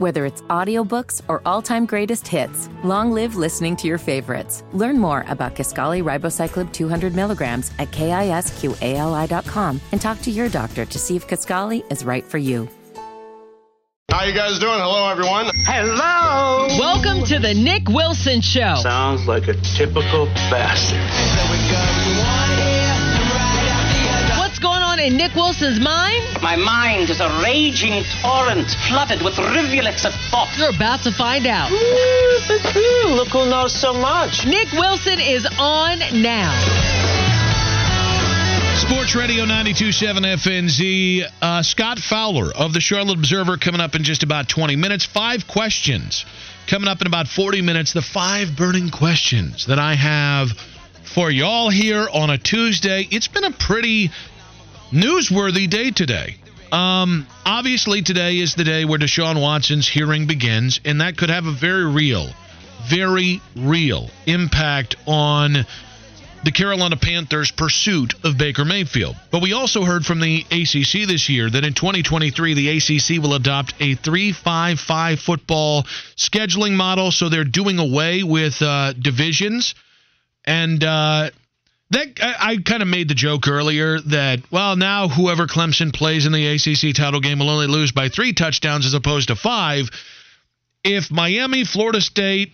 Whether it's audiobooks or all-time greatest hits, long live listening to your favorites. Learn more about Kisqali Ribociclib 200 milligrams at kisqali.com and talk to your doctor to see if Kisqali is right for you. How you guys doing? Hello, everyone. Hello. Welcome to the Nick Wilson Show. Sounds like a typical bastard. What's in Nick Wilson's mind? My mind is a raging torrent flooded with rivulets of thought. You're about to find out. Look who knows so much. Nick Wilson is on now. Sports Radio 927 FNZ. Uh, Scott Fowler of the Charlotte Observer coming up in just about 20 minutes. Five questions coming up in about 40 minutes. The five burning questions that I have for y'all here on a Tuesday. It's been a pretty newsworthy day today. Um, obviously, today is the day where Deshaun Watson's hearing begins, and that could have a very real, very real impact on the Carolina Panthers' pursuit of Baker Mayfield. But we also heard from the ACC this year that in 2023, the ACC will adopt a 3 5 5 football scheduling model. So they're doing away with uh, divisions. And uh, that I, I kind of made the joke earlier that, well, now whoever Clemson plays in the ACC title game will only lose by three touchdowns as opposed to five. If Miami, Florida State,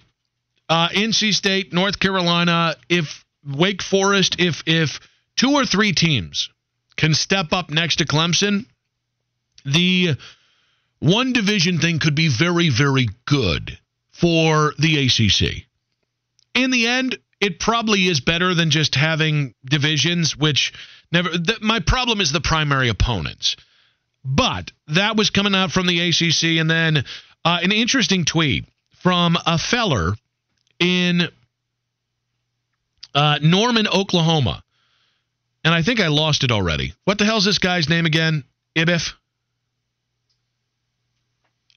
uh, NC State, North Carolina, if Wake Forest, if if two or three teams can step up next to Clemson, the one division thing could be very, very good for the ACC. In the end, it probably is better than just having divisions, which never. Th- my problem is the primary opponents. But that was coming out from the ACC, and then uh, an interesting tweet from a feller in uh, Norman, Oklahoma. And I think I lost it already. What the hell's this guy's name again? Ibif?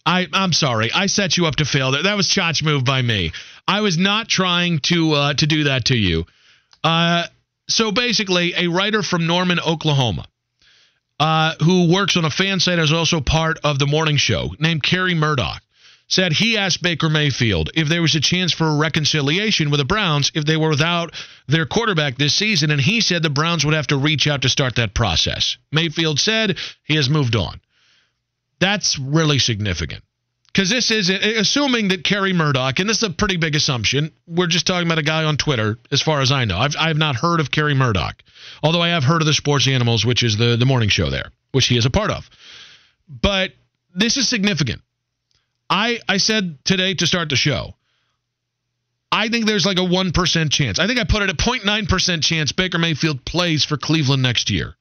I, I'm sorry. I set you up to fail. That was Chotch move by me. I was not trying to uh, to do that to you. Uh, so basically, a writer from Norman, Oklahoma, uh, who works on a fan site, is also part of the morning show, named Kerry Murdoch said he asked Baker Mayfield if there was a chance for a reconciliation with the Browns if they were without their quarterback this season, and he said the Browns would have to reach out to start that process. Mayfield said he has moved on. That's really significant. Because this is assuming that Kerry Murdoch, and this is a pretty big assumption. We're just talking about a guy on Twitter, as far as I know. I've, I've not heard of Kerry Murdoch, although I have heard of the Sports Animals, which is the, the morning show there, which he is a part of. But this is significant I I said today to start the show. I think there's like a 1% chance. I think I put it at 0.9% chance Baker Mayfield plays for Cleveland next year.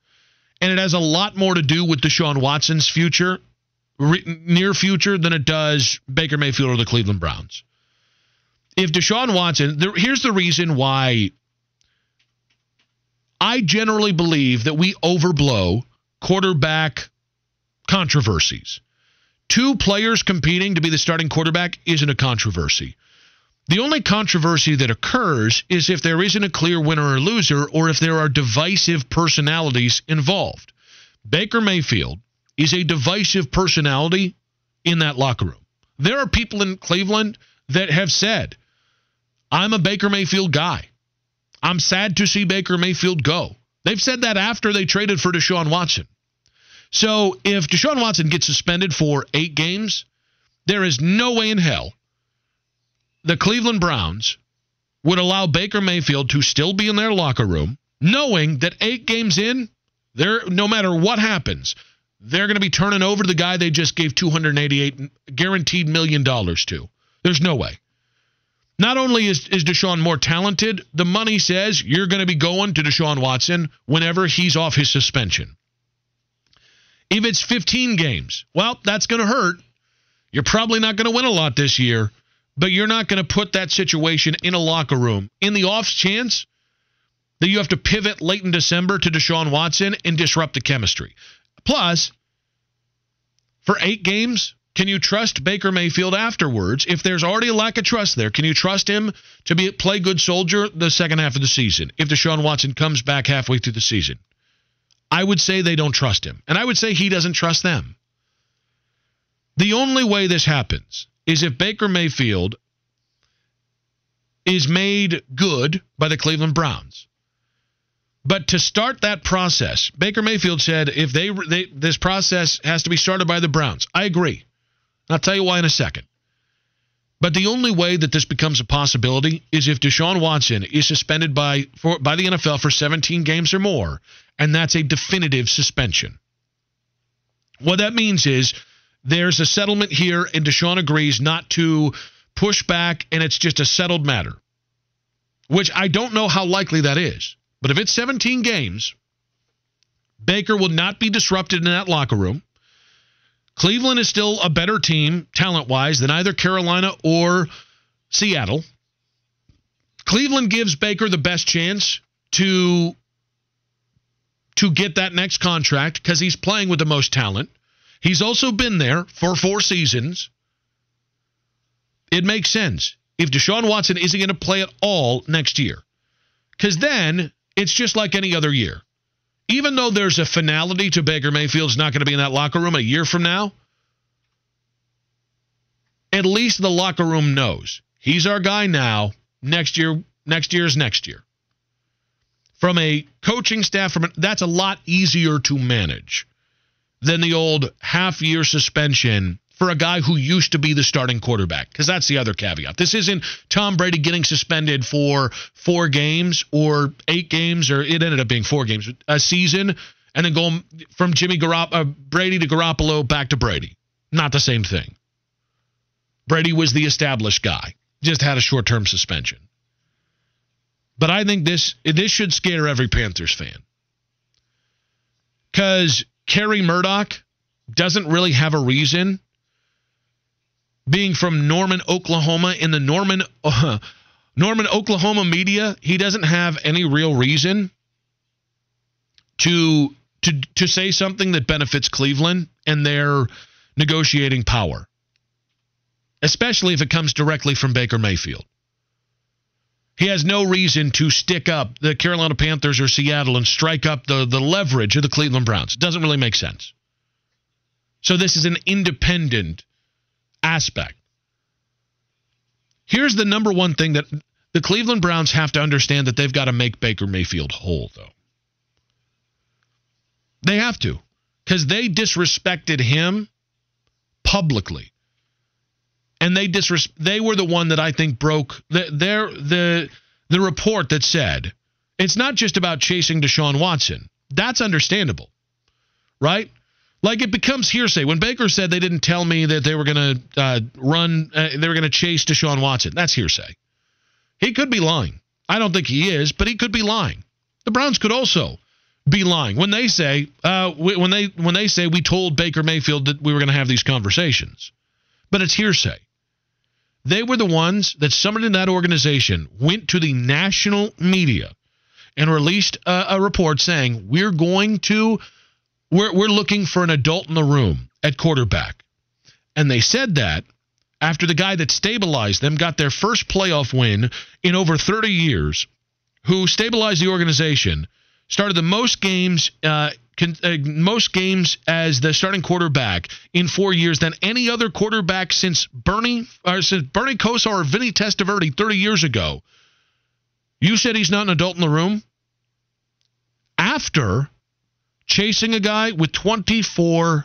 And it has a lot more to do with Deshaun Watson's future, re- near future, than it does Baker Mayfield or the Cleveland Browns. If Deshaun Watson, there, here's the reason why I generally believe that we overblow quarterback controversies two players competing to be the starting quarterback isn't a controversy. The only controversy that occurs is if there isn't a clear winner or loser or if there are divisive personalities involved. Baker Mayfield is a divisive personality in that locker room. There are people in Cleveland that have said, I'm a Baker Mayfield guy. I'm sad to see Baker Mayfield go. They've said that after they traded for Deshaun Watson. So if Deshaun Watson gets suspended for eight games, there is no way in hell the Cleveland Browns would allow Baker Mayfield to still be in their locker room, knowing that eight games in, they're no matter what happens, they're going to be turning over the guy they just gave 288 guaranteed million dollars to. There's no way. Not only is, is Deshaun more talented, the money says you're going to be going to Deshaun Watson whenever he's off his suspension. If it's 15 games, well, that's going to hurt. You're probably not going to win a lot this year, but you're not going to put that situation in a locker room. In the off chance that you have to pivot late in December to Deshaun Watson and disrupt the chemistry. Plus, for eight games, can you trust Baker Mayfield afterwards? If there's already a lack of trust there, can you trust him to be play good soldier the second half of the season if Deshaun Watson comes back halfway through the season? I would say they don't trust him. And I would say he doesn't trust them. The only way this happens is if Baker Mayfield is made good by the Cleveland Browns. But to start that process, Baker Mayfield said if they, they this process has to be started by the Browns. I agree. I'll tell you why in a second. But the only way that this becomes a possibility is if Deshaun Watson is suspended by for, by the NFL for 17 games or more, and that's a definitive suspension. What that means is there's a settlement here, and Deshaun agrees not to push back, and it's just a settled matter. Which I don't know how likely that is. But if it's 17 games, Baker will not be disrupted in that locker room. Cleveland is still a better team, talent wise, than either Carolina or Seattle. Cleveland gives Baker the best chance to to get that next contract because he's playing with the most talent. He's also been there for four seasons. It makes sense if Deshaun Watson isn't going to play at all next year. Because then it's just like any other year. Even though there's a finality to Baker Mayfield's not going to be in that locker room a year from now, at least the locker room knows he's our guy now. Next year, next year is next year. From a coaching staff, from that's a lot easier to manage than the old half year suspension for a guy who used to be the starting quarterback. Because that's the other caveat. This isn't Tom Brady getting suspended for four games or eight games, or it ended up being four games a season, and then going from Jimmy Garop- uh, Brady to Garoppolo back to Brady. Not the same thing. Brady was the established guy, just had a short term suspension. But I think this this should scare every Panthers fan. Because Kerry Murdock doesn't really have a reason being from Norman, Oklahoma, in the Norman, uh, Norman, Oklahoma media, he doesn't have any real reason to to to say something that benefits Cleveland and their negotiating power, especially if it comes directly from Baker Mayfield. He has no reason to stick up the Carolina Panthers or Seattle and strike up the, the leverage of the Cleveland Browns. It doesn't really make sense. So this is an independent aspect. Here's the number one thing that the Cleveland Browns have to understand that they've got to make Baker Mayfield whole, though. They have to, because they disrespected him publicly, and they disres- They were the one that I think broke the their the the report that said it's not just about chasing Deshaun Watson. That's understandable, right? Like it becomes hearsay. When Baker said they didn't tell me that they were going to uh, run, uh, they were going to chase Deshaun Watson. That's hearsay. He could be lying. I don't think he is, but he could be lying. The Browns could also be lying when they say uh, when they when they say we told Baker Mayfield that we were going to have these conversations, but it's hearsay. They were the ones that somebody in that organization went to the national media and released a, a report saying we're going to we're, we're looking for an adult in the room at quarterback. And they said that after the guy that stabilized them got their first playoff win in over 30 years, who stabilized the organization, started the most games, uh, con- uh, most games as the starting quarterback in four years than any other quarterback since Bernie, or since Bernie Kosar or Vinny Testaverde 30 years ago. You said he's not an adult in the room. After chasing a guy with 24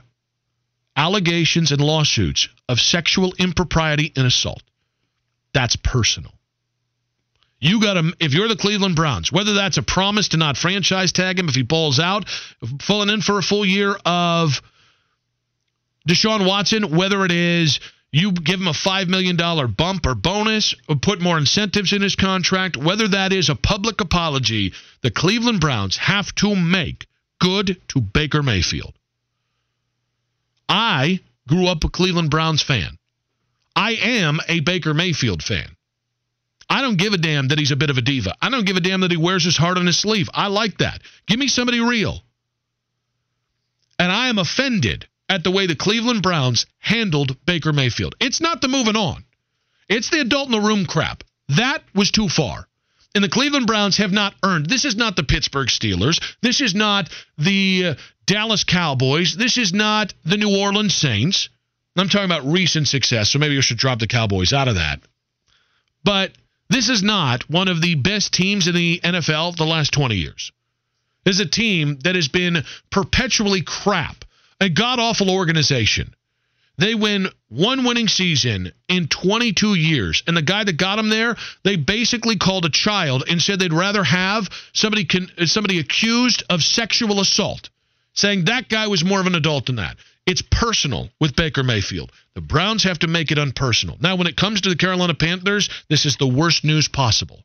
allegations and lawsuits of sexual impropriety and assault. That's personal. You got to, if you're the Cleveland Browns, whether that's a promise to not franchise tag him if he balls out, filling in for a full year of Deshaun Watson, whether it is you give him a $5 million bump or bonus or put more incentives in his contract, whether that is a public apology, the Cleveland Browns have to make good to Baker Mayfield. I grew up a Cleveland Browns fan. I am a Baker Mayfield fan. I don't give a damn that he's a bit of a diva. I don't give a damn that he wears his heart on his sleeve. I like that. Give me somebody real. And I am offended at the way the Cleveland Browns handled Baker Mayfield. It's not the moving on, it's the adult in the room crap. That was too far and the Cleveland Browns have not earned. This is not the Pittsburgh Steelers. This is not the uh, Dallas Cowboys. This is not the New Orleans Saints. I'm talking about recent success, so maybe we should drop the Cowboys out of that. But this is not one of the best teams in the NFL the last 20 years. This is a team that has been perpetually crap, a god awful organization. They win one winning season in 22 years, and the guy that got them there, they basically called a child and said they'd rather have somebody can, somebody accused of sexual assault, saying that guy was more of an adult than that. It's personal with Baker Mayfield. The Browns have to make it unpersonal. Now, when it comes to the Carolina Panthers, this is the worst news possible.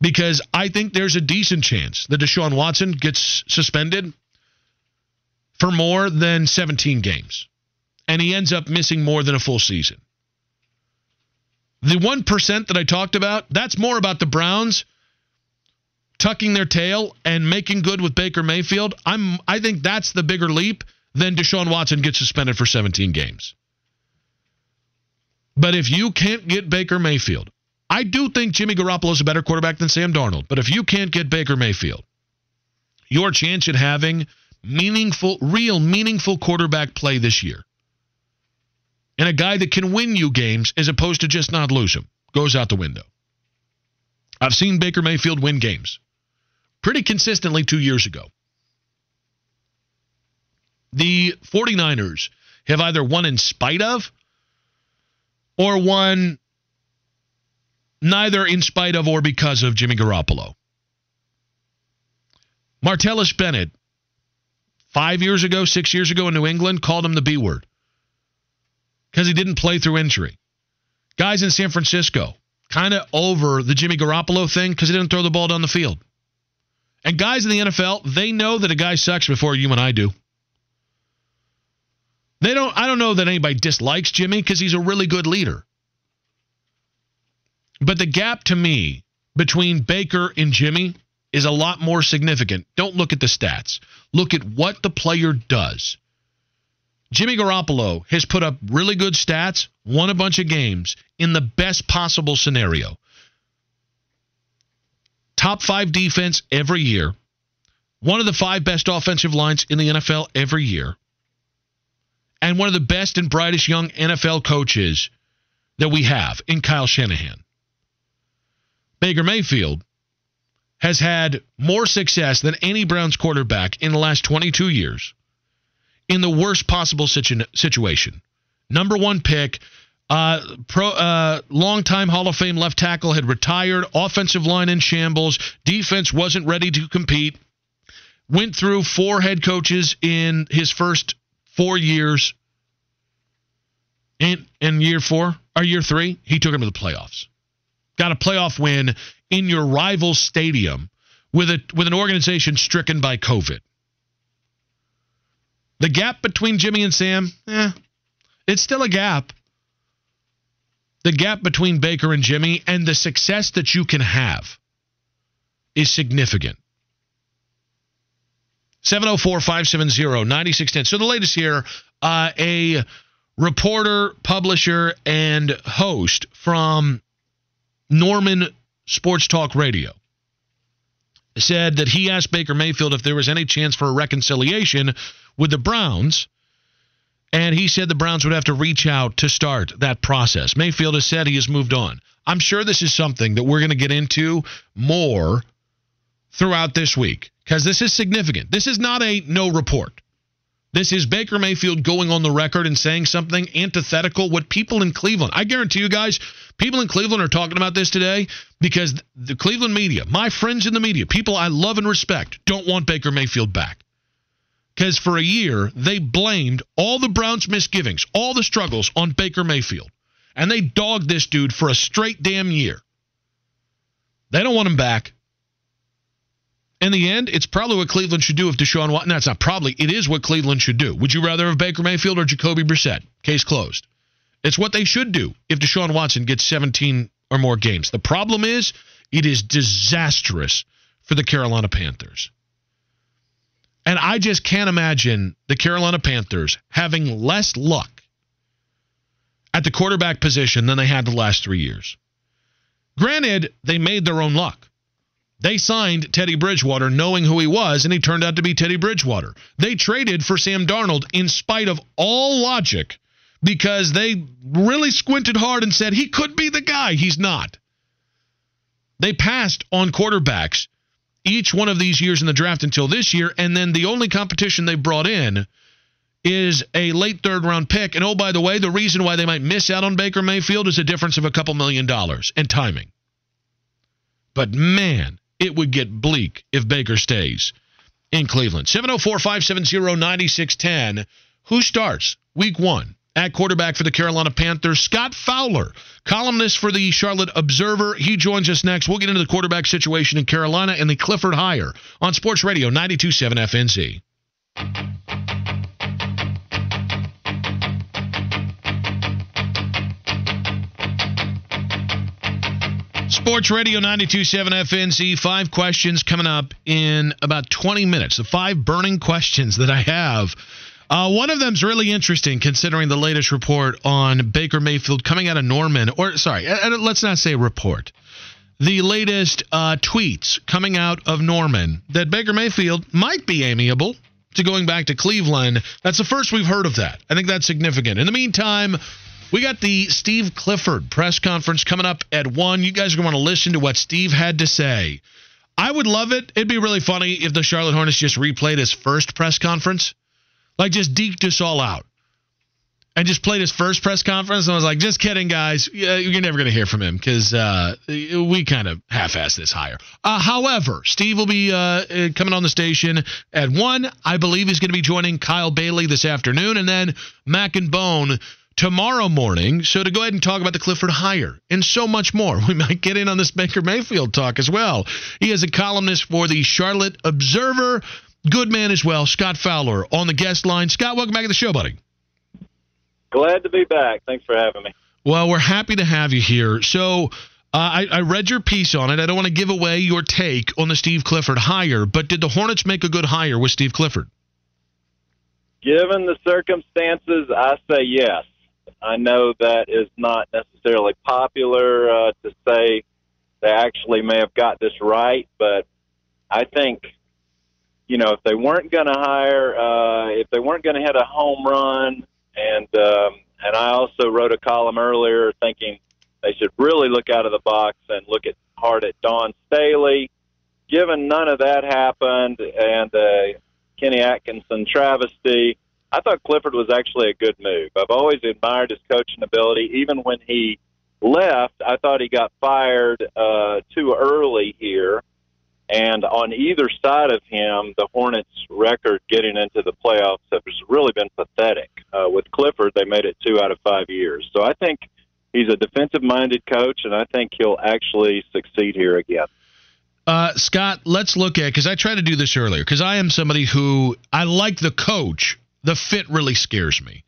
Because I think there's a decent chance that Deshaun Watson gets suspended for more than 17 games. And he ends up missing more than a full season. The 1% that I talked about, that's more about the Browns tucking their tail and making good with Baker Mayfield. I'm I think that's the bigger leap than Deshaun Watson gets suspended for 17 games. But if you can't get Baker Mayfield, I do think Jimmy Garoppolo is a better quarterback than Sam Darnold. But if you can't get Baker Mayfield, your chance at having meaningful, real, meaningful quarterback play this year. And a guy that can win you games as opposed to just not lose them goes out the window. I've seen Baker Mayfield win games pretty consistently two years ago. The 49ers have either won in spite of or won neither in spite of or because of Jimmy Garoppolo. Martellus Bennett five years ago, six years ago in New England, called him the B word because he didn't play through injury. Guys in San Francisco, kind of over the Jimmy Garoppolo thing because he didn't throw the ball down the field. And guys in the NFL, they know that a guy sucks before you and I do. They don't I don't know that anybody dislikes Jimmy because he's a really good leader. But the gap to me between Baker and Jimmy is a lot more significant. Don't look at the stats. Look at what the player does. Jimmy Garoppolo has put up really good stats, won a bunch of games in the best possible scenario. Top five defense every year, one of the five best offensive lines in the NFL every year, and one of the best and brightest young NFL coaches that we have in Kyle Shanahan. Baker Mayfield has had more success than any Browns quarterback in the last 22 years in the worst possible situ- situation. Number one pick, uh, pro, uh, longtime Hall of Fame left tackle had retired, offensive line in shambles, defense wasn't ready to compete, went through four head coaches in his first four years. In, in year four or year three, he took him to the playoffs. Got a playoff win in your rival stadium with a with an organization stricken by COVID. The gap between Jimmy and Sam, eh, it's still a gap. The gap between Baker and Jimmy and the success that you can have is significant. 704 570 9610. So the latest here uh, a reporter, publisher, and host from Norman Sports Talk Radio said that he asked Baker Mayfield if there was any chance for a reconciliation with the Browns. And he said the Browns would have to reach out to start that process. Mayfield has said he has moved on. I'm sure this is something that we're going to get into more throughout this week because this is significant. This is not a no report. This is Baker Mayfield going on the record and saying something antithetical what people in Cleveland. I guarantee you guys, people in Cleveland are talking about this today because the Cleveland media, my friends in the media, people I love and respect, don't want Baker Mayfield back. Because for a year, they blamed all the Browns' misgivings, all the struggles on Baker Mayfield. And they dogged this dude for a straight damn year. They don't want him back. In the end, it's probably what Cleveland should do if Deshaun Watson. No, it's not probably. It is what Cleveland should do. Would you rather have Baker Mayfield or Jacoby Brissett? Case closed. It's what they should do if Deshaun Watson gets 17 or more games. The problem is, it is disastrous for the Carolina Panthers. And I just can't imagine the Carolina Panthers having less luck at the quarterback position than they had the last three years. Granted, they made their own luck. They signed Teddy Bridgewater knowing who he was, and he turned out to be Teddy Bridgewater. They traded for Sam Darnold in spite of all logic because they really squinted hard and said he could be the guy. He's not. They passed on quarterbacks each one of these years in the draft until this year, and then the only competition they brought in is a late third round pick. And oh, by the way, the reason why they might miss out on Baker Mayfield is a difference of a couple million dollars and timing. But man, it would get bleak if Baker stays in Cleveland. 704 570 9610. Who starts week one at quarterback for the Carolina Panthers? Scott Fowler, columnist for the Charlotte Observer. He joins us next. We'll get into the quarterback situation in Carolina and the Clifford Hire on Sports Radio 927 FNZ. Sports Radio 927 FNZ. Five questions coming up in about 20 minutes. The five burning questions that I have. Uh, one of them's really interesting considering the latest report on Baker Mayfield coming out of Norman. Or, sorry, uh, uh, let's not say report. The latest uh, tweets coming out of Norman that Baker Mayfield might be amiable to going back to Cleveland. That's the first we've heard of that. I think that's significant. In the meantime, we got the Steve Clifford press conference coming up at 1. You guys are going to want to listen to what Steve had to say. I would love it. It'd be really funny if the Charlotte Hornets just replayed his first press conference. Like, just deked us all out. And just played his first press conference. And I was like, just kidding, guys. You're never going to hear from him because uh, we kind of half assed this hire. Uh, however, Steve will be uh, coming on the station at 1. I believe he's going to be joining Kyle Bailey this afternoon. And then Mac and Bone tomorrow morning. So to go ahead and talk about the Clifford hire and so much more. We might get in on this Baker Mayfield talk as well. He is a columnist for the Charlotte Observer. Good man as well, Scott Fowler on the guest line. Scott, welcome back to the show, buddy. Glad to be back. Thanks for having me. Well, we're happy to have you here. So. Uh, I, I, read your piece on it. I don't want to give away your take on the Steve Clifford hire, but did the Hornets make a good hire with Steve Clifford? Given the circumstances, I say yes. I know that is not necessarily popular uh, to say they actually may have got this right, but I think you know if they weren't going to hire, uh, if they weren't going to hit a home run, and um, and I also wrote a column earlier thinking they should really look out of the box and look at hard at Dawn Staley. Given none of that happened, and uh, Kenny Atkinson travesty, I thought Clifford was actually a good move. I've always admired his coaching ability. Even when he left, I thought he got fired uh, too early here. And on either side of him, the Hornets' record getting into the playoffs has really been pathetic. Uh, with Clifford, they made it two out of five years. So I think he's a defensive minded coach, and I think he'll actually succeed here again. Uh, Scott, let's look at because I tried to do this earlier because I am somebody who I like the coach the fit really scares me.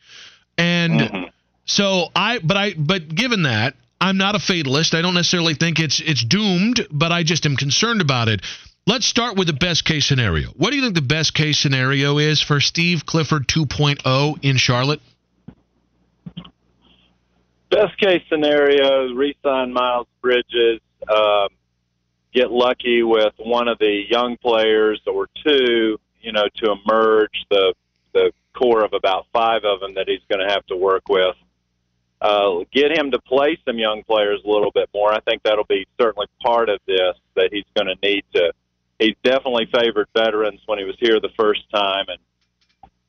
And mm-hmm. so I but I but given that, I'm not a fatalist. I don't necessarily think it's it's doomed, but I just am concerned about it. Let's start with the best case scenario. What do you think the best case scenario is for Steve Clifford 2.0 in Charlotte? Best case scenario: re-sign Miles Bridges, um, get lucky with one of the young players or two, you know, to emerge the the core of about five of them that he's going to have to work with. Uh, get him to play some young players a little bit more. I think that'll be certainly part of this that he's going to need to. He's definitely favored veterans when he was here the first time, and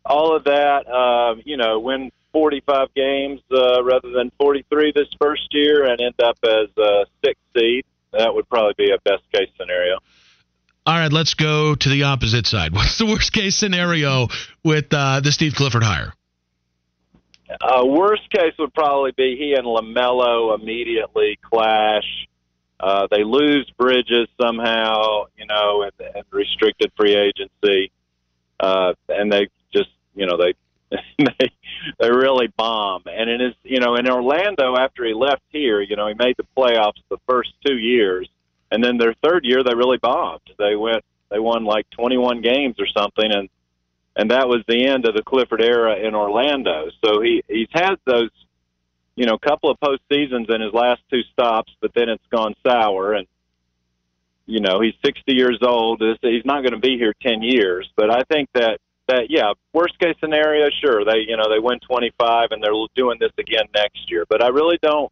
all of that. Uh, you know, win 45 games uh, rather than 43 this first year, and end up as a sixth seed. That would probably be a best case scenario. All right, let's go to the opposite side. What's the worst case scenario with uh, the Steve Clifford hire? Uh, worst case would probably be he and LaMelo immediately clash. Uh, they lose Bridges somehow, you know, and, and restricted free agency, uh, and they just, you know, they they they really bomb. And it is, you know, in Orlando after he left here, you know, he made the playoffs the first two years and then their third year they really bombed. They went they won like 21 games or something, and and that was the end of the Clifford era in Orlando. So he he's had those you know couple of post seasons in his last two stops, but then it's gone sour and. you know, he's 60 years old. He's not going to be here 10 years. But I think that that yeah, worst case scenario, sure they you know they win 25 and they're doing this again next year. But I really don't.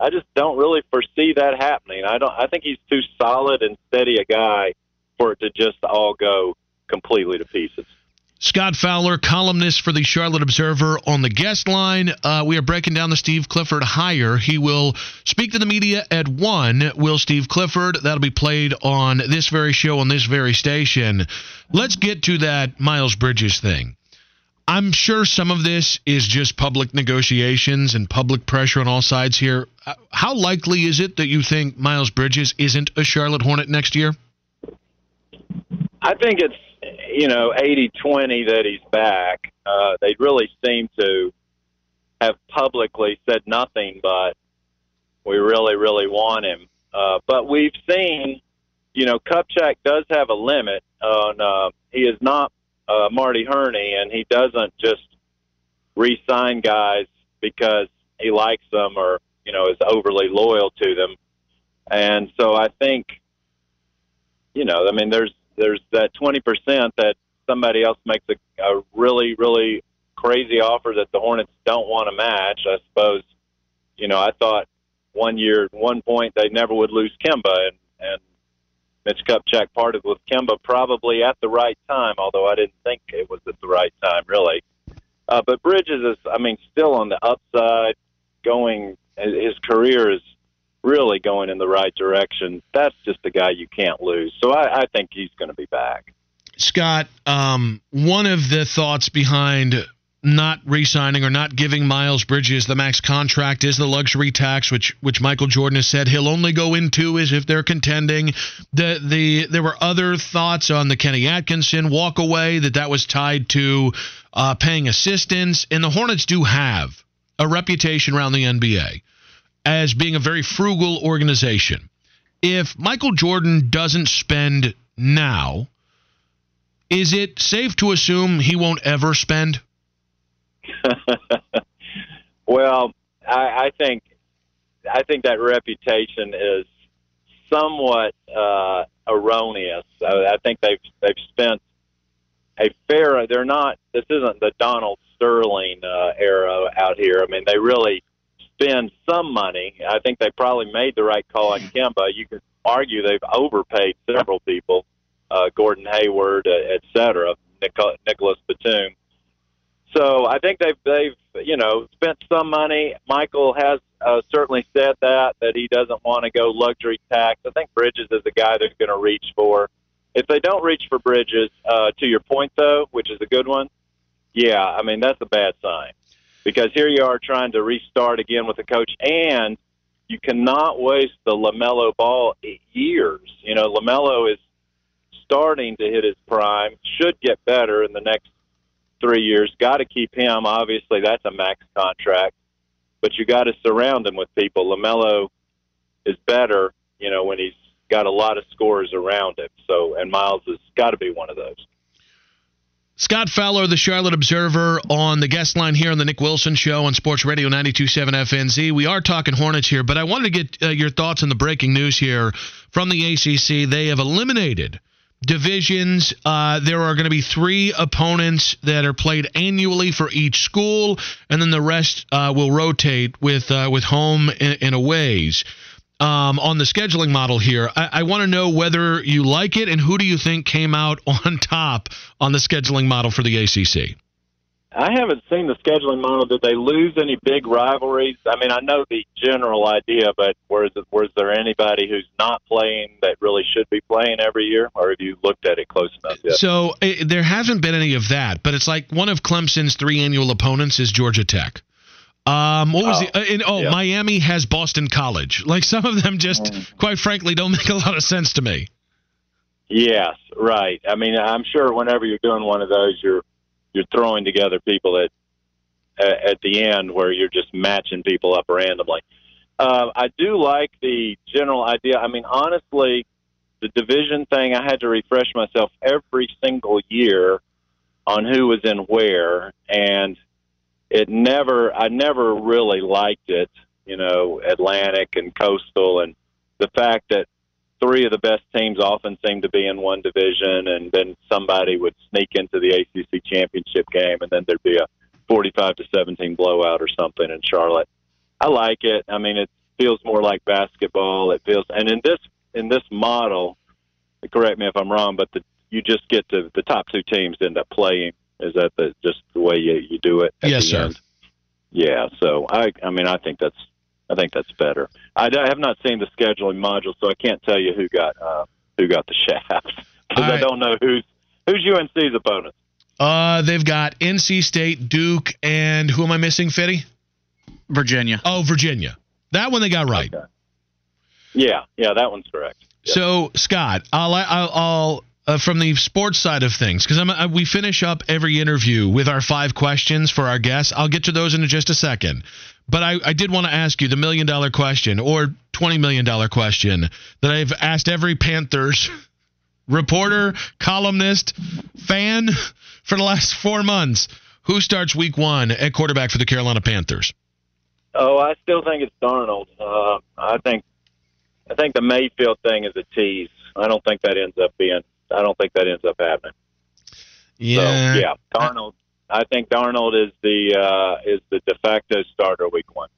I just don't really foresee that happening. I don't. I think he's too solid and steady a guy for it to just all go completely to pieces. Scott Fowler, columnist for the Charlotte Observer, on the guest line. Uh, we are breaking down the Steve Clifford hire. He will speak to the media at 1. Will Steve Clifford? That'll be played on this very show on this very station. Let's get to that Miles Bridges thing. I'm sure some of this is just public negotiations and public pressure on all sides here. Uh, How likely is it that you think Miles Bridges isn't a Charlotte Hornet next year? I think it's you know 80-20 that he's back. Uh, they really seem to have publicly said nothing but we really really want him. Uh, but we've seen, you know, Kupchak does have a limit on. Uh, he is not uh, Marty Hurney, and he doesn't just re-sign guys because he likes them or you know is overly loyal to them. And so I think, you know, I mean, there's there's that twenty percent that somebody else makes a, a really really crazy offer that the Hornets don't want to match. I suppose, you know, I thought one year, one point, they never would lose Kemba, and and Mitch Kupchak parted with Kemba probably at the right time, although I didn't think it was at the right time, really. Uh, but Bridges is, I mean, still on the upside, going. His career is really going in the right direction. That's just a guy you can't lose. So I, I think he's going to be back. Scott, um, one of the thoughts behind not re-signing or not giving Miles Bridges the max contract is the luxury tax, which which Michael Jordan has said he'll only go into is if they're contending. The the there were other thoughts on the Kenny Atkinson walk away that that was tied to uh, paying assistants, and the Hornets do have a reputation around the NBA as being a very frugal organization. If Michael Jordan doesn't spend now, is it safe to assume he won't ever spend? well, I, I think I think that reputation is somewhat uh, erroneous. I, I think they've they've spent a fair. They're not. This isn't the Donald Sterling uh, era out here. I mean, they really spend some money. I think they probably made the right call on Kemba. You could argue they've overpaid several people, uh, Gordon Hayward, uh, et cetera, Nic- Nicholas Batum. So I think they've they've you know spent some money. Michael has uh, certainly said that that he doesn't want to go luxury tax. I think Bridges is the guy they're going to reach for. If they don't reach for Bridges, uh, to your point though, which is a good one, yeah, I mean that's a bad sign because here you are trying to restart again with a coach, and you cannot waste the Lamelo Ball years. You know, Lamelo is starting to hit his prime, should get better in the next three years. Got to keep him. Obviously, that's a max contract, but you got to surround him with people. Lamelo is better, you know, when he's got a lot of scores around him. So, and Miles has got to be one of those. Scott Fowler, the Charlotte Observer, on the guest line here on the Nick Wilson Show on Sports Radio 92.7 FNZ. We are talking Hornets here, but I wanted to get uh, your thoughts on the breaking news here from the ACC. They have eliminated divisions. Uh, there are going to be three opponents that are played annually for each school, and then the rest uh, will rotate with uh, with home and, aways. Um, on the scheduling model here, I, I want to know whether you like it and who do you think came out on top on the scheduling model for the ACC. I haven't seen the scheduling model. Did they lose any big rivalries? I mean, I know the general idea, but was was there anybody who's not playing that really should be playing every year, or have you looked at it close enough yet? So uh, there hasn't been any of that, but it's like one of Clemson's three annual opponents is Georgia Tech. Um, what was Oh, the? Uh, in, oh, yeah. Miami has Boston College. Like some of them, just Mm. quite frankly, don't make a lot of sense to me. Yes, right. I mean, I'm sure whenever you're doing one of those, you're you're throwing together people at at the end where you're just matching people up randomly. Uh, I do like the general idea. I mean, honestly, the division thing, I had to refresh myself every single year on who was in where, and it never, I never really liked it. You know, Atlantic and Coastal, and the fact that three of the best teams often seem to be in one division, and then somebody would sneak into the ACC championship game, and then there'd be a 45 to 17 blowout or something in Charlotte. I like it. I mean, it feels more like basketball. It feels, and in this in this model, correct me if I'm wrong, but the, you just get to the top two teams end up playing. Is that the just the way you, you do it? Yes, sir. end? Yeah. So I, I mean, I think that's, I think that's better. I, I have not seen the scheduling module, so I can't tell you who got, uh, who got the shaft because All I don't know who's who's UNC's opponent. Uh, they've got NC State, Duke, and who am I missing, Fitty? Virginia. Oh, Virginia. That one they got right. Okay. Yeah, yeah, that one's correct. Yeah. So Scott, I'll I'll, I'll uh, from the sports side of things because we finish up every interview with our five questions for our guests. I'll get to those in just a second. But I, I did want to ask you the million dollar question or twenty million dollar question that I've asked every Panthers reporter, columnist, fan for the last four months. Who starts week one at quarterback for the Carolina Panthers? Oh, I still think it's Darnold. Uh, I think, I think the Mayfield thing is a tease. I don't think that ends up being. I don't think that ends up happening. Yeah. So yeah, Darnold. I think Darnold is the uh, is the de facto starter week one.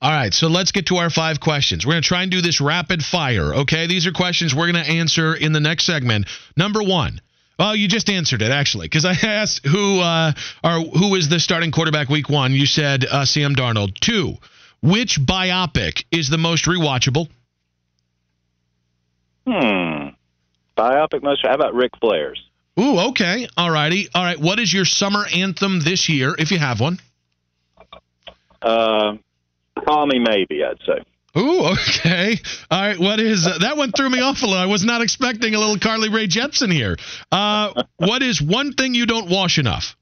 All right, so let's get to our five questions. We're going to try and do this rapid fire, okay? These are questions we're going to answer in the next segment. Number one. Well, you just answered it actually, because I asked who uh, or who is the starting quarterback week one. You said uh, Sam Darnold. Two. Which biopic is the most rewatchable? Hmm. Biopic most. How about Ric Flair's? Ooh, okay. All righty. All right. What is your summer anthem this year, if you have one? Uh, call me maybe. I'd say. Ooh, okay. All right. What is uh, that one? Threw me off a little. I was not expecting a little Carly Rae Jepsen here. Uh, what is one thing you don't wash enough?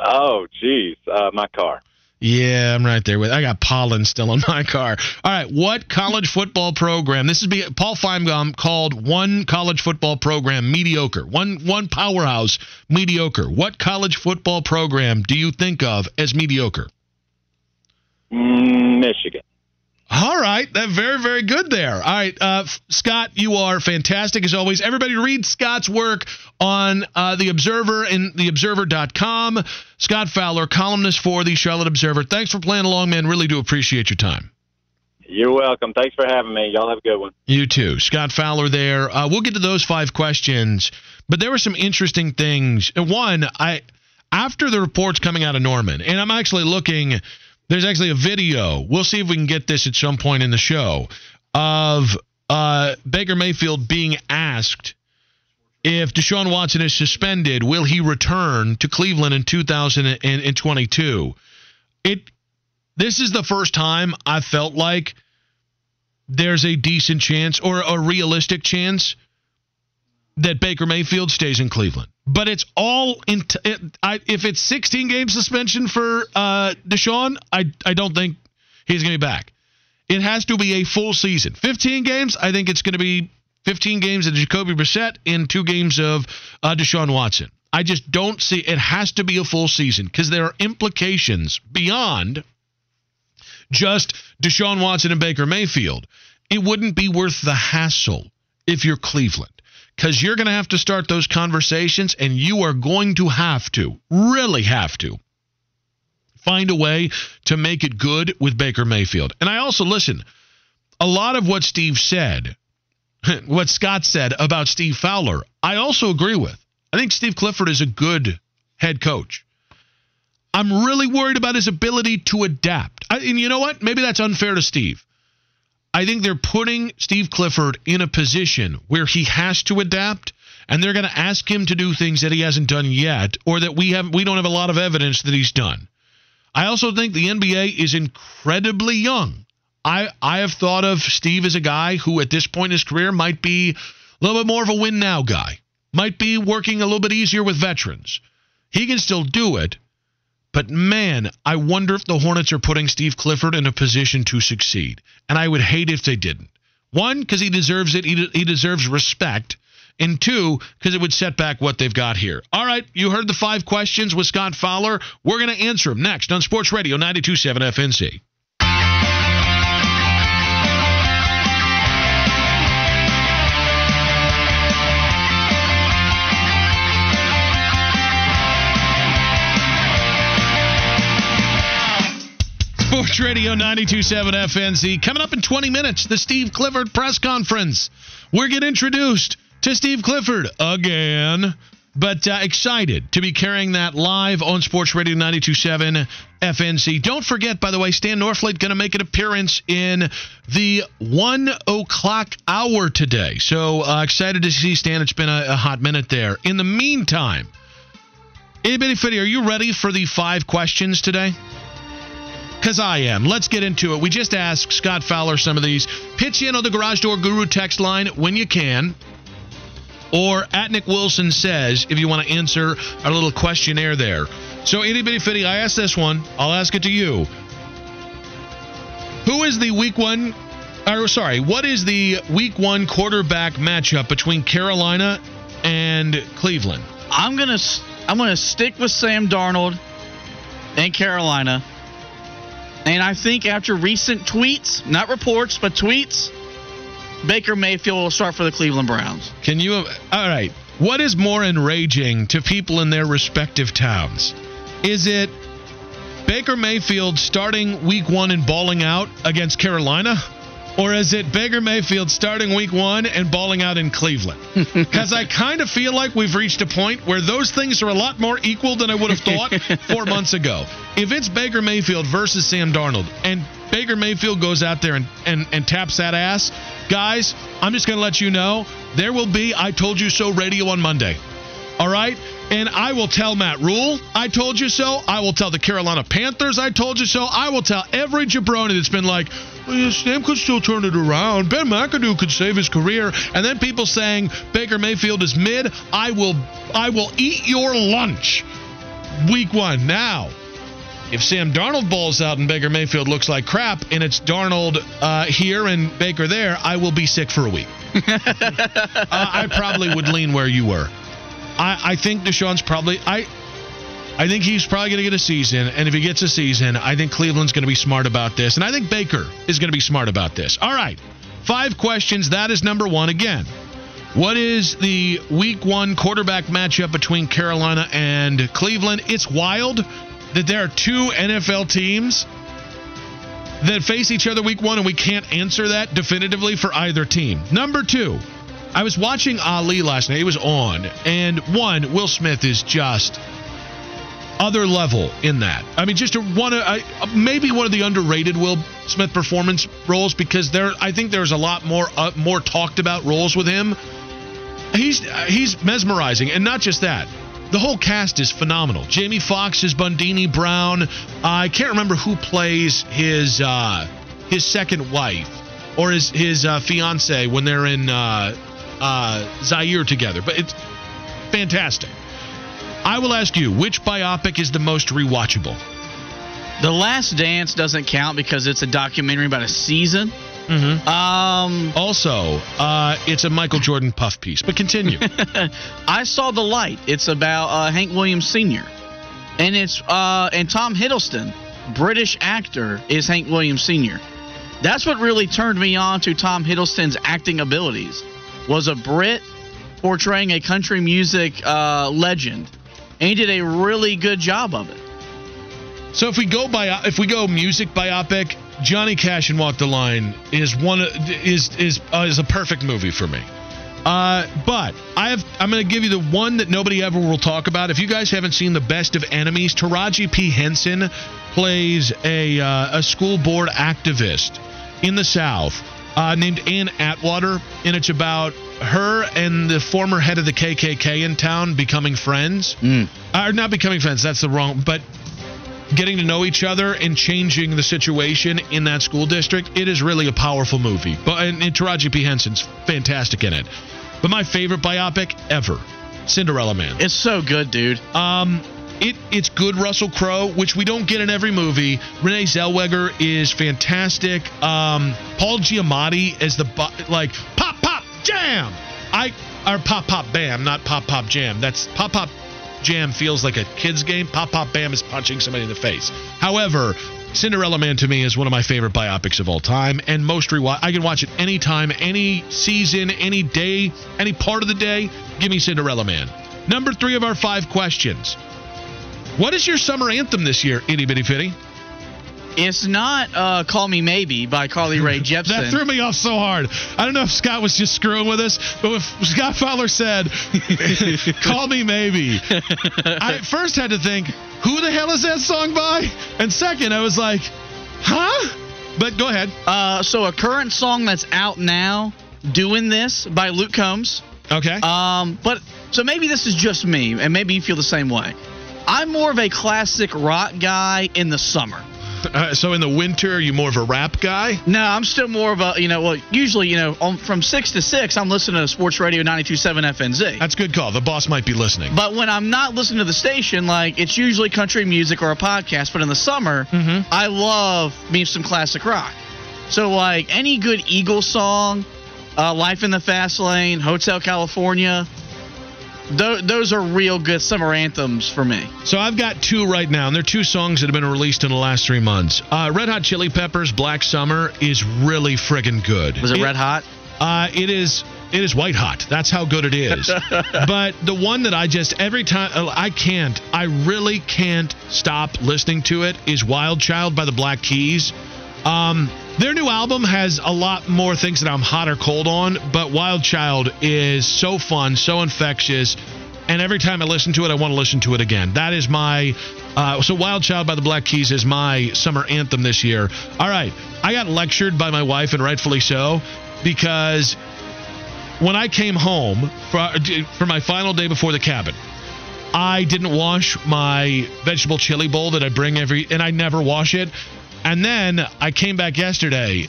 Oh, geez. Uh, my car. Yeah, I'm right there with. I got pollen still in my car. All right. What college football program? This is be, Paul Finebaum called one college football program mediocre. One one powerhouse mediocre. What college football program do you think of as mediocre? Mm, Michigan. All right, that very very good there. All right, uh, Scott, you are fantastic as always. Everybody read Scott's work on uh, the Observer and theobserver.com. Scott Fowler, columnist for the Charlotte Observer. Thanks for playing along, man. Really do appreciate your time. You're welcome. Thanks for having me. Y'all have a good one. You too, Scott Fowler. There, uh, we'll get to those five questions, but there were some interesting things. One, I after the reports coming out of Norman, and I'm actually looking. There's actually a video. We'll see if we can get this at some point in the show of uh, Baker Mayfield being asked if Deshaun Watson is suspended, will he return to Cleveland in 2022? It. This is the first time I felt like there's a decent chance or a realistic chance that Baker Mayfield stays in Cleveland. But it's all in. T- it, I, if it's 16 game suspension for uh, Deshaun, I I don't think he's going to be back. It has to be a full season. 15 games, I think it's going to be 15 games of Jacoby Brissett and two games of uh, Deshaun Watson. I just don't see it has to be a full season because there are implications beyond just Deshaun Watson and Baker Mayfield. It wouldn't be worth the hassle if you're Cleveland because you're going to have to start those conversations and you are going to have to, really have to, find a way to make it good with Baker Mayfield. And I also, listen, a lot of what Steve said, what Scott said about Steve Fowler, I also agree with. I think Steve Clifford is a good head coach. I'm really worried about his ability to adapt. I, and you know what? Maybe that's unfair to Steve. I think they're putting Steve Clifford in a position where he has to adapt, and they're going to ask him to do things that he hasn't done yet, or that we have we don't have a lot of evidence that he's done. I also think the NBA is incredibly young. I I have thought of Steve as a guy who at this point in his career might be a little bit more of a win now guy. Might be working a little bit easier with veterans. He can still do it, but man, I wonder if the Hornets are putting Steve Clifford in a position to succeed. And I would hate if they didn't. One, because he deserves it. He, de- he deserves respect. And two, because it would set back what they've got here. All right, you heard the five questions with Scott Fowler. We're going to answer them next on Sports Radio 927 FNZ. Sports Radio 927 FNZ. Coming up in 20 minutes, the Steve Clifford press conference. We're getting introduced to Steve Clifford again. But uh, excited to be carrying that live on Sports Radio 927 FNZ. Don't forget, by the way, Stan Norfleet going to make an appearance in the 1 o'clock hour today. So uh, excited to see Stan. It's been a, a hot minute there. In the meantime, Anybody Fitty, are you ready for the five questions today? Because I am. Let's get into it. We just asked Scott Fowler some of these. Pitch in on the Garage Door Guru text line when you can. Or at Nick Wilson says if you want to answer our little questionnaire there. So, itty bitty fitty, I asked this one. I'll ask it to you. Who is the week one? Or sorry, what is the week one quarterback matchup between Carolina and Cleveland? I'm gonna I'm gonna stick with Sam Darnold and Carolina. And I think after recent tweets, not reports, but tweets, Baker Mayfield will start for the Cleveland Browns. Can you? All right. What is more enraging to people in their respective towns? Is it Baker Mayfield starting week one and balling out against Carolina? Or is it Baker Mayfield starting week one and balling out in Cleveland? Because I kind of feel like we've reached a point where those things are a lot more equal than I would have thought four months ago. If it's Baker Mayfield versus Sam Darnold and Baker Mayfield goes out there and, and, and taps that ass, guys, I'm just going to let you know there will be I Told You So radio on Monday. All right? And I will tell Matt Rhule, I told you so. I will tell the Carolina Panthers, I told you so. I will tell every jabroni that's been like, Sam could still turn it around. Ben McAdoo could save his career. And then people saying Baker Mayfield is mid. I will, I will eat your lunch. Week one. Now, if Sam Darnold balls out and Baker Mayfield looks like crap, and it's Darnold uh, here and Baker there, I will be sick for a week. uh, I probably would lean where you were. I, I think Deshaun's probably I I think he's probably going to get a season, and if he gets a season, I think Cleveland's going to be smart about this, and I think Baker is going to be smart about this. All right, five questions. That is number one again. What is the Week One quarterback matchup between Carolina and Cleveland? It's wild that there are two NFL teams that face each other Week One, and we can't answer that definitively for either team. Number two. I was watching Ali last night. He was on, and one, Will Smith is just other level in that. I mean, just one, uh, maybe one of the underrated Will Smith performance roles because there, I think there's a lot more, uh, more talked about roles with him. He's uh, he's mesmerizing, and not just that. The whole cast is phenomenal. Jamie Foxx is Bundini Brown. I can't remember who plays his uh, his second wife or his his uh, fiance when they're in uh, uh, Zaire together, but it's fantastic. I will ask you, which biopic is the most rewatchable? The Last Dance doesn't count because it's a documentary about a season. Mm-hmm. Um, Also, uh, it's a Michael Jordan puff piece, but continue. I saw The Light. It's about uh, Hank Williams Sr. And it's uh, and Tom Hiddleston, British actor, is Hank Williams Sr. That's what really turned me on to Tom Hiddleston's acting abilities. Was a Brit portraying a country music uh, legend, and he did a really good job of it. so if we go by if we go music biopic, Johnny Cash and Walk the Line is one is is uh, is a perfect movie for me. Uh, but I have I'm going to give you the one that nobody ever will talk about. If you guys haven't seen the Best of Enemies, Taraji P Henson plays a uh, a school board activist in the South uh, named Ann Atwater, and it's about her and the former head of the KKK in town becoming friends. Mm. Or not becoming friends. That's the wrong. But getting to know each other and changing the situation in that school district. It is really a powerful movie. But and, and Taraji P Henson's fantastic in it. But my favorite biopic ever, Cinderella Man. It's so good, dude. Um, it it's good Russell Crowe, which we don't get in every movie. Renee Zellweger is fantastic. Um, Paul Giamatti as the like pop pop jam. I or pop pop bam, not pop pop jam. That's pop pop jam feels like a kids game. Pop pop bam is punching somebody in the face. However, Cinderella Man to me is one of my favorite biopics of all time, and most rewatch. I can watch it anytime, any season, any day, any part of the day. Give me Cinderella Man. Number three of our five questions. What is your summer anthem this year, itty bitty fitty? It's not uh, "Call Me Maybe" by Carly Rae Jepsen. That threw me off so hard. I don't know if Scott was just screwing with us, but if Scott Fowler said, "Call me maybe," I first had to think, "Who the hell is that song by?" And second, I was like, "Huh?" But go ahead. Uh, so a current song that's out now, "Doing This" by Luke Combs. Okay. Um, but so maybe this is just me, and maybe you feel the same way. I'm more of a classic rock guy in the summer. Uh, so in the winter, are you more of a rap guy? No, I'm still more of a you know. Well, usually you know, on, from six to six, I'm listening to Sports Radio 92.7 FNZ. That's a good call. The boss might be listening. But when I'm not listening to the station, like it's usually country music or a podcast. But in the summer, Mhm. I love me some classic rock. So like any good Eagles song, uh, "Life in the Fast Lane," "Hotel California," tho- those are real good summer anthems for me. So I've got two right now, and they're two songs that have been released in the last three months. Uh, Red Hot Chili Peppers' "Black Summer" is really friggin' good. Was it, red hot? Uh, it is. It is white hot. That's how good it is. but the one that I just every time uh, I can't, I really can't stop listening to it is "Wild Child" by the Black Keys. Um, their new album has a lot more things that I'm hot or cold on, but Wild Child is so fun, so infectious, and every time I listen to it, I want to listen to it again. That is my uh, so Wild Child by the Black Keys is my summer anthem this year. All right, I got lectured by my wife, and rightfully so, because when I came home for, for my final day before the cabin, I didn't wash my vegetable chili bowl that I bring every, and I never wash it. And then I came back yesterday,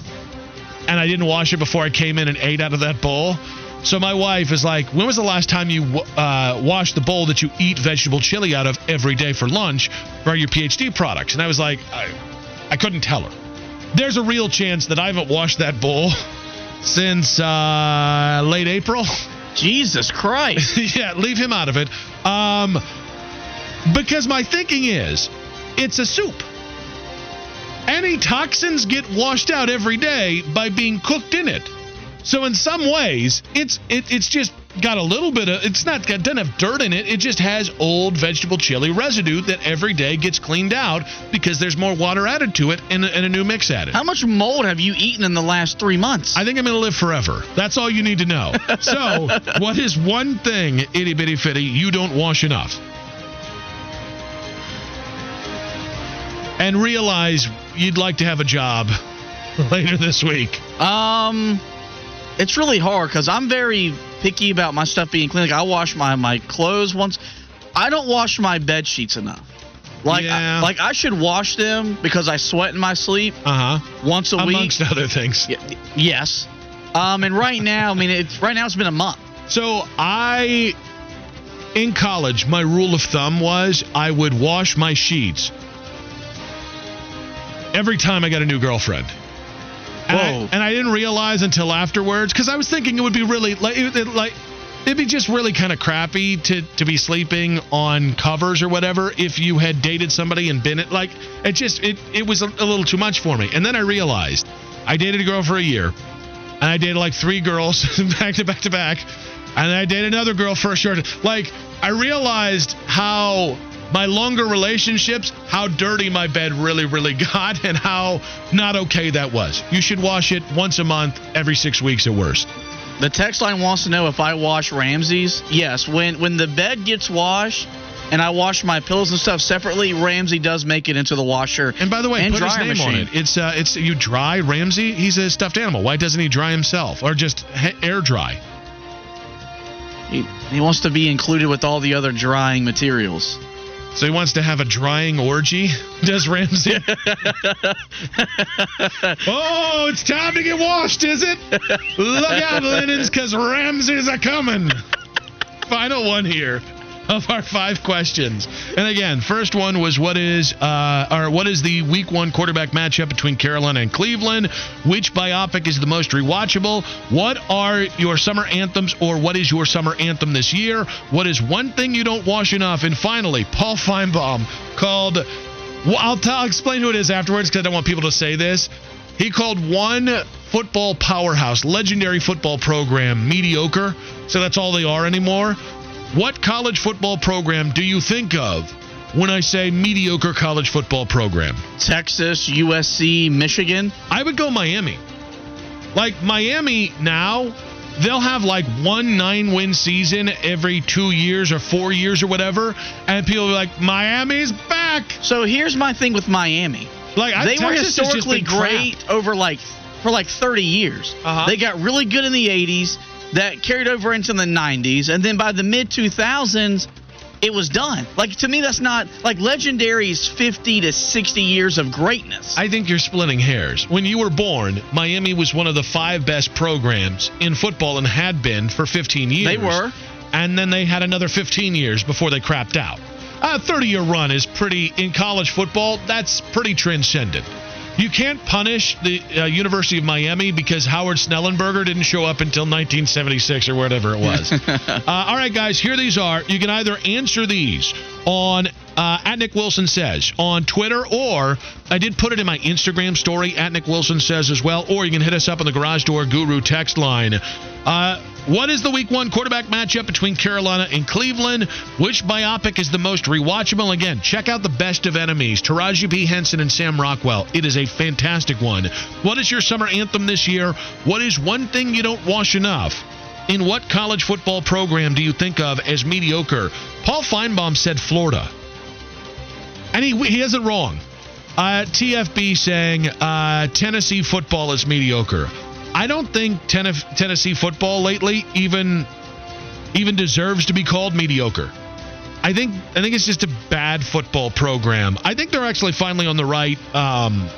and I didn't wash it before I came in and ate out of that bowl. So my wife is like, "When was the last time you uh, washed the bowl that you eat vegetable chili out of every day for lunch for your PhD products?" And I was like, I, I couldn't tell her. There's a real chance that I haven't washed that bowl since uh, late April. Jesus Christ! yeah, leave him out of it. Um, because my thinking is, it's a soup. Any toxins get washed out every day by being cooked in it. So in some ways, it's it, it's just got a little bit of it's not got doesn't have dirt in it. It just has old vegetable chili residue that every day gets cleaned out because there's more water added to it and, a- and a new mix added. How much mold have you eaten in the last three months? I think I'm to live forever. That's all you need to know. So, what is one thing, itty bitty fitty, you don't wash enough? And realize you'd like to have a job later this week. Um, it's really hard because I'm very picky about my stuff being clean. Like I wash my my clothes once. I don't wash my bed sheets enough. Like Yeah. I, like I should wash them because I sweat in my sleep Uh huh. once a week. Amongst other things. Y- yes. Um, and right now, I mean, it's right now it's been a month. So I, in college, my rule of thumb was I would wash my sheets every time I got a new girlfriend. And, I, and I didn't realize until afterwards because I was thinking it would be really like it, it- like it'd be just really kind of crappy to to be sleeping on covers or whatever if you had dated somebody and been it like it just it it was a, a little too much for me. And then I realized I dated a girl for a year and I dated like three girls back to back to back, and then I dated another girl for a short. Like I realized how my longer relationships, how dirty my bed really, really got, and how not okay that was. You should wash it once a month, every six weeks at worst. The text line wants to know if I wash Ramsey's. Yes, when when the bed gets washed and I wash my pillows and stuff separately, Ramsey does make it into the washer. And by the way, and put his name machine. on it. It's uh, it's you dry Ramsey. He's a stuffed animal. Why doesn't he dry himself or just air dry? He, he wants to be included with all the other drying materials. So he wants to have a drying orgy. Does Ramsey? oh, it's time to get washed, is it? Look out, linens, because Ramsey's a coming. Final one here of our five questions. And again, first one was what is uh, or what is the week one quarterback matchup between Carolina and Cleveland? Which biopic is the most rewatchable? What are your summer anthems or what is your summer anthem this year? What is one thing you don't wash enough? And finally, Paul Finebaum called well, I'll, t- I'll explain who it is afterwards because I don't want people to say this. He called one football powerhouse, legendary football program, mediocre. So that's all they are anymore. What college football program do you think of when I say mediocre college football program? Texas, USC, Michigan. I would go Miami. Like Miami now, they'll have like one nine win season every two years or four years or whatever, and people are like, Miami's back. So here's my thing with Miami. Like I- they were Texas just historically great over like for like 30 years. Uh-huh. They got really good in the 80s, that carried over into the 90s, and then by the mid 2000s, it was done. Like to me, that's not like legendary's 50 to 60 years of greatness. I think you're splitting hairs. When you were born, Miami was one of the five best programs in football and had been for 15 years. They were. And then they had another 15 years before they crapped out. A 30 year run is pretty, in college football, that's pretty transcendent. You can't punish the uh, University of Miami because Howard Schnellenberger didn't show up until 1976 or whatever it was. uh, all right, guys, here these are. You can either answer these on uh, at Nick Wilson Says on Twitter, or I did put it in my Instagram story at Nick Wilson Says as well, or you can hit us up on the Garage Door Guru text line. Uh, what is the week one quarterback matchup between Carolina and Cleveland? Which biopic is the most rewatchable? Again, check out the best of enemies, Taraji P. Henson and Sam Rockwell. It is a fantastic one. What is your summer anthem this year? What is one thing you don't wash enough? In what college football program do you think of as mediocre? Paul Finebaum said Florida. And he, he isn't wrong. Uh, TFB saying uh, Tennessee football is mediocre. I don't think ten- Tennessee football lately even even deserves to be called mediocre. I think I think it's just a bad football program. I think they're actually finally on the right um,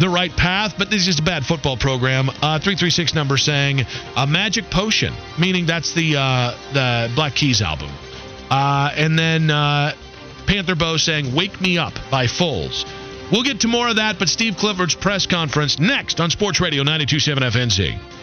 the right path, but this is just a bad football program. Uh, three three six number saying a magic potion, meaning that's the uh, the Black Keys album. Uh, and then uh, Panther Bow saying "Wake Me Up" by Foals. We'll get to more of that, but Steve Clifford's press conference next on Sports Radio 92.7 FNZ.